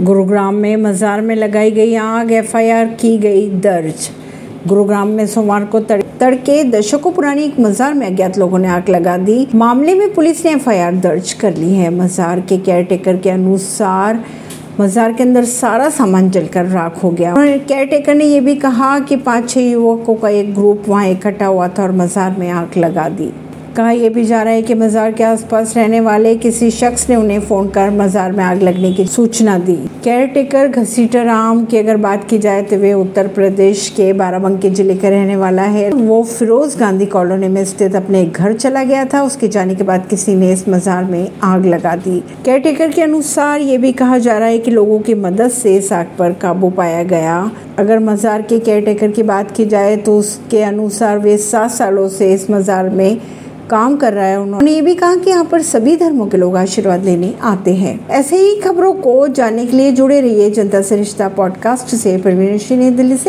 गुरुग्राम में मजार में लगाई गई आग, एफआईआर की गई दर्ज। गुरुग्राम में सोमवार को तड़के दशकों पुरानी एक मजार में अज्ञात लोगों ने आग लगा दी। मामले में पुलिस ने एफआईआर दर्ज कर ली है। मजार के केयरटेकर के अनुसार मजार के अंदर सारा सामान जलकर राख हो गया। केयरटेकर ने यह भी कहा कि पाँच छह युवकों का एक ग्रुप वहाँ इकट्ठा हुआ था और मजार में आग लगा दी। कहा यह भी जा रहा है कि मज़ार के आसपास रहने वाले किसी शख्स ने उन्हें फ़ोन कर मज़ार में आग लगने की सूचना दी। केयर टेकर घसीटा राम की अगर बात की जाए तो वे उत्तर प्रदेश के बाराबंकी ज़िले का रहने वाला है। वो फिरोज गांधी कॉलोनी में स्थित अपने घर चला गया था। उसके जाने के बाद किसी ने इस मज़ार में आग लगा दी। केयर टेकर के अनुसार ये भी कहा जा रहा है की लोगों की मदद से इस आग पर काबू पाया गया। अगर मज़ार के केयर टेकर की बात की जाए तो उसके अनुसार वे सात सालों से इस मज़ार में काम कर रहा है उन्होंने। ये भी कहा कि यहाँ पर सभी धर्मों के लोग आशीर्वाद लेने आते हैं। ऐसे ही खबरों को जानने के लिए जुड़े रहिए जनता सरिश्ता रिश्ता पॉडकास्ट से। प्रवीण नई दिल्ली से।